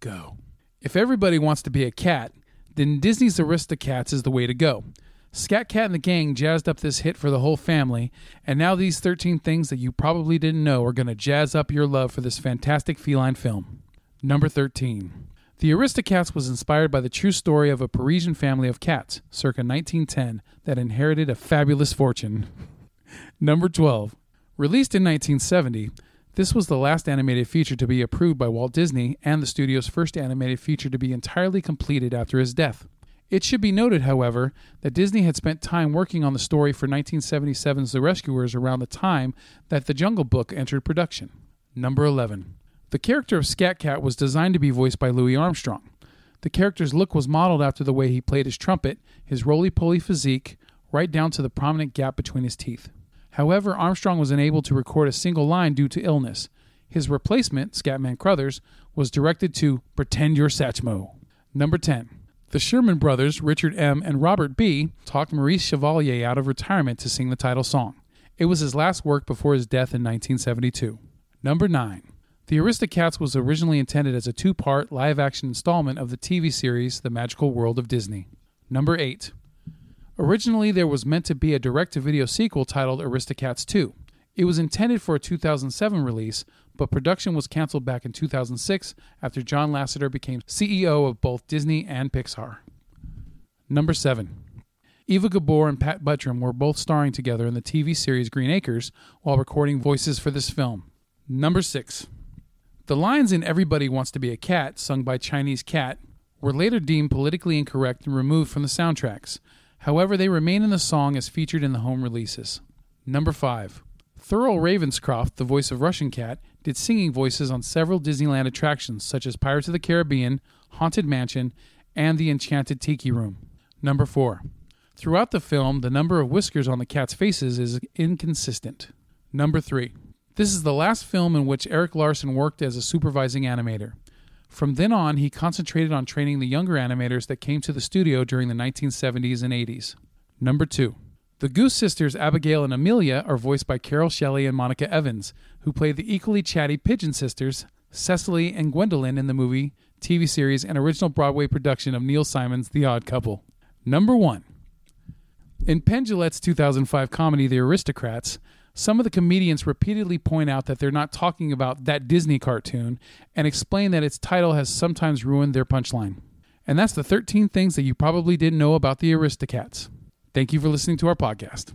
go. If everybody wants to be a cat, then Disney's Aristocats is the way to go. Scat Cat and the gang jazzed up this hit for the whole family, and now these 13 things that you probably didn't know are going to jazz up your love for this fantastic feline film. Number 13. The Aristocats was inspired by the true story of a Parisian family of cats, circa 1910, that inherited a fabulous fortune. Number 12. Released in 1970, this was the last animated feature to be approved by Walt Disney and the studio's first animated feature to be entirely completed after his death. It should be noted, however, that Disney had spent time working on the story for 1977's The Rescuers around the time that The Jungle Book entered production. Number 11. The character of Scat Cat was designed to be voiced by Louis Armstrong. The character's look was modeled after the way he played his trumpet, his roly poly physique, right down to the prominent gap between his teeth. However, Armstrong was unable to record a single line due to illness. His replacement, Scatman Crothers, was directed to Pretend You're Satchmo. Number 10. The Sherman brothers, Richard M. and Robert B., talked Maurice Chevalier out of retirement to sing the title song. It was his last work before his death in 1972. Number 9. The Aristocats was originally intended as a two part live action installment of the TV series The Magical World of Disney. Number 8. Originally, there was meant to be a direct to video sequel titled Aristocats 2. It was intended for a 2007 release, but production was canceled back in 2006 after John Lasseter became CEO of both Disney and Pixar. Number 7. Eva Gabor and Pat Buttram were both starring together in the TV series Green Acres while recording voices for this film. Number 6. The lines in Everybody Wants to Be a Cat, sung by Chinese Cat, were later deemed politically incorrect and removed from the soundtracks. However, they remain in the song as featured in the home releases. Number 5. Thurl Ravenscroft, the voice of Russian Cat, did singing voices on several Disneyland attractions such as Pirates of the Caribbean, Haunted Mansion, and the Enchanted Tiki Room. Number 4. Throughout the film, the number of whiskers on the cat's faces is inconsistent. Number 3. This is the last film in which Eric Larson worked as a supervising animator. From then on, he concentrated on training the younger animators that came to the studio during the 1970s and 80s. Number 2. The Goose sisters, Abigail and Amelia, are voiced by Carol Shelley and Monica Evans, who played the equally chatty Pigeon sisters, Cecily and Gwendolyn, in the movie, TV series, and original Broadway production of Neil Simon's The Odd Couple. Number 1. In Penn Jillette's 2005 comedy The Aristocrats, some of the comedians repeatedly point out that they're not talking about that Disney cartoon and explain that its title has sometimes ruined their punchline. And that's the 13 things that you probably didn't know about the Aristocats. Thank you for listening to our podcast.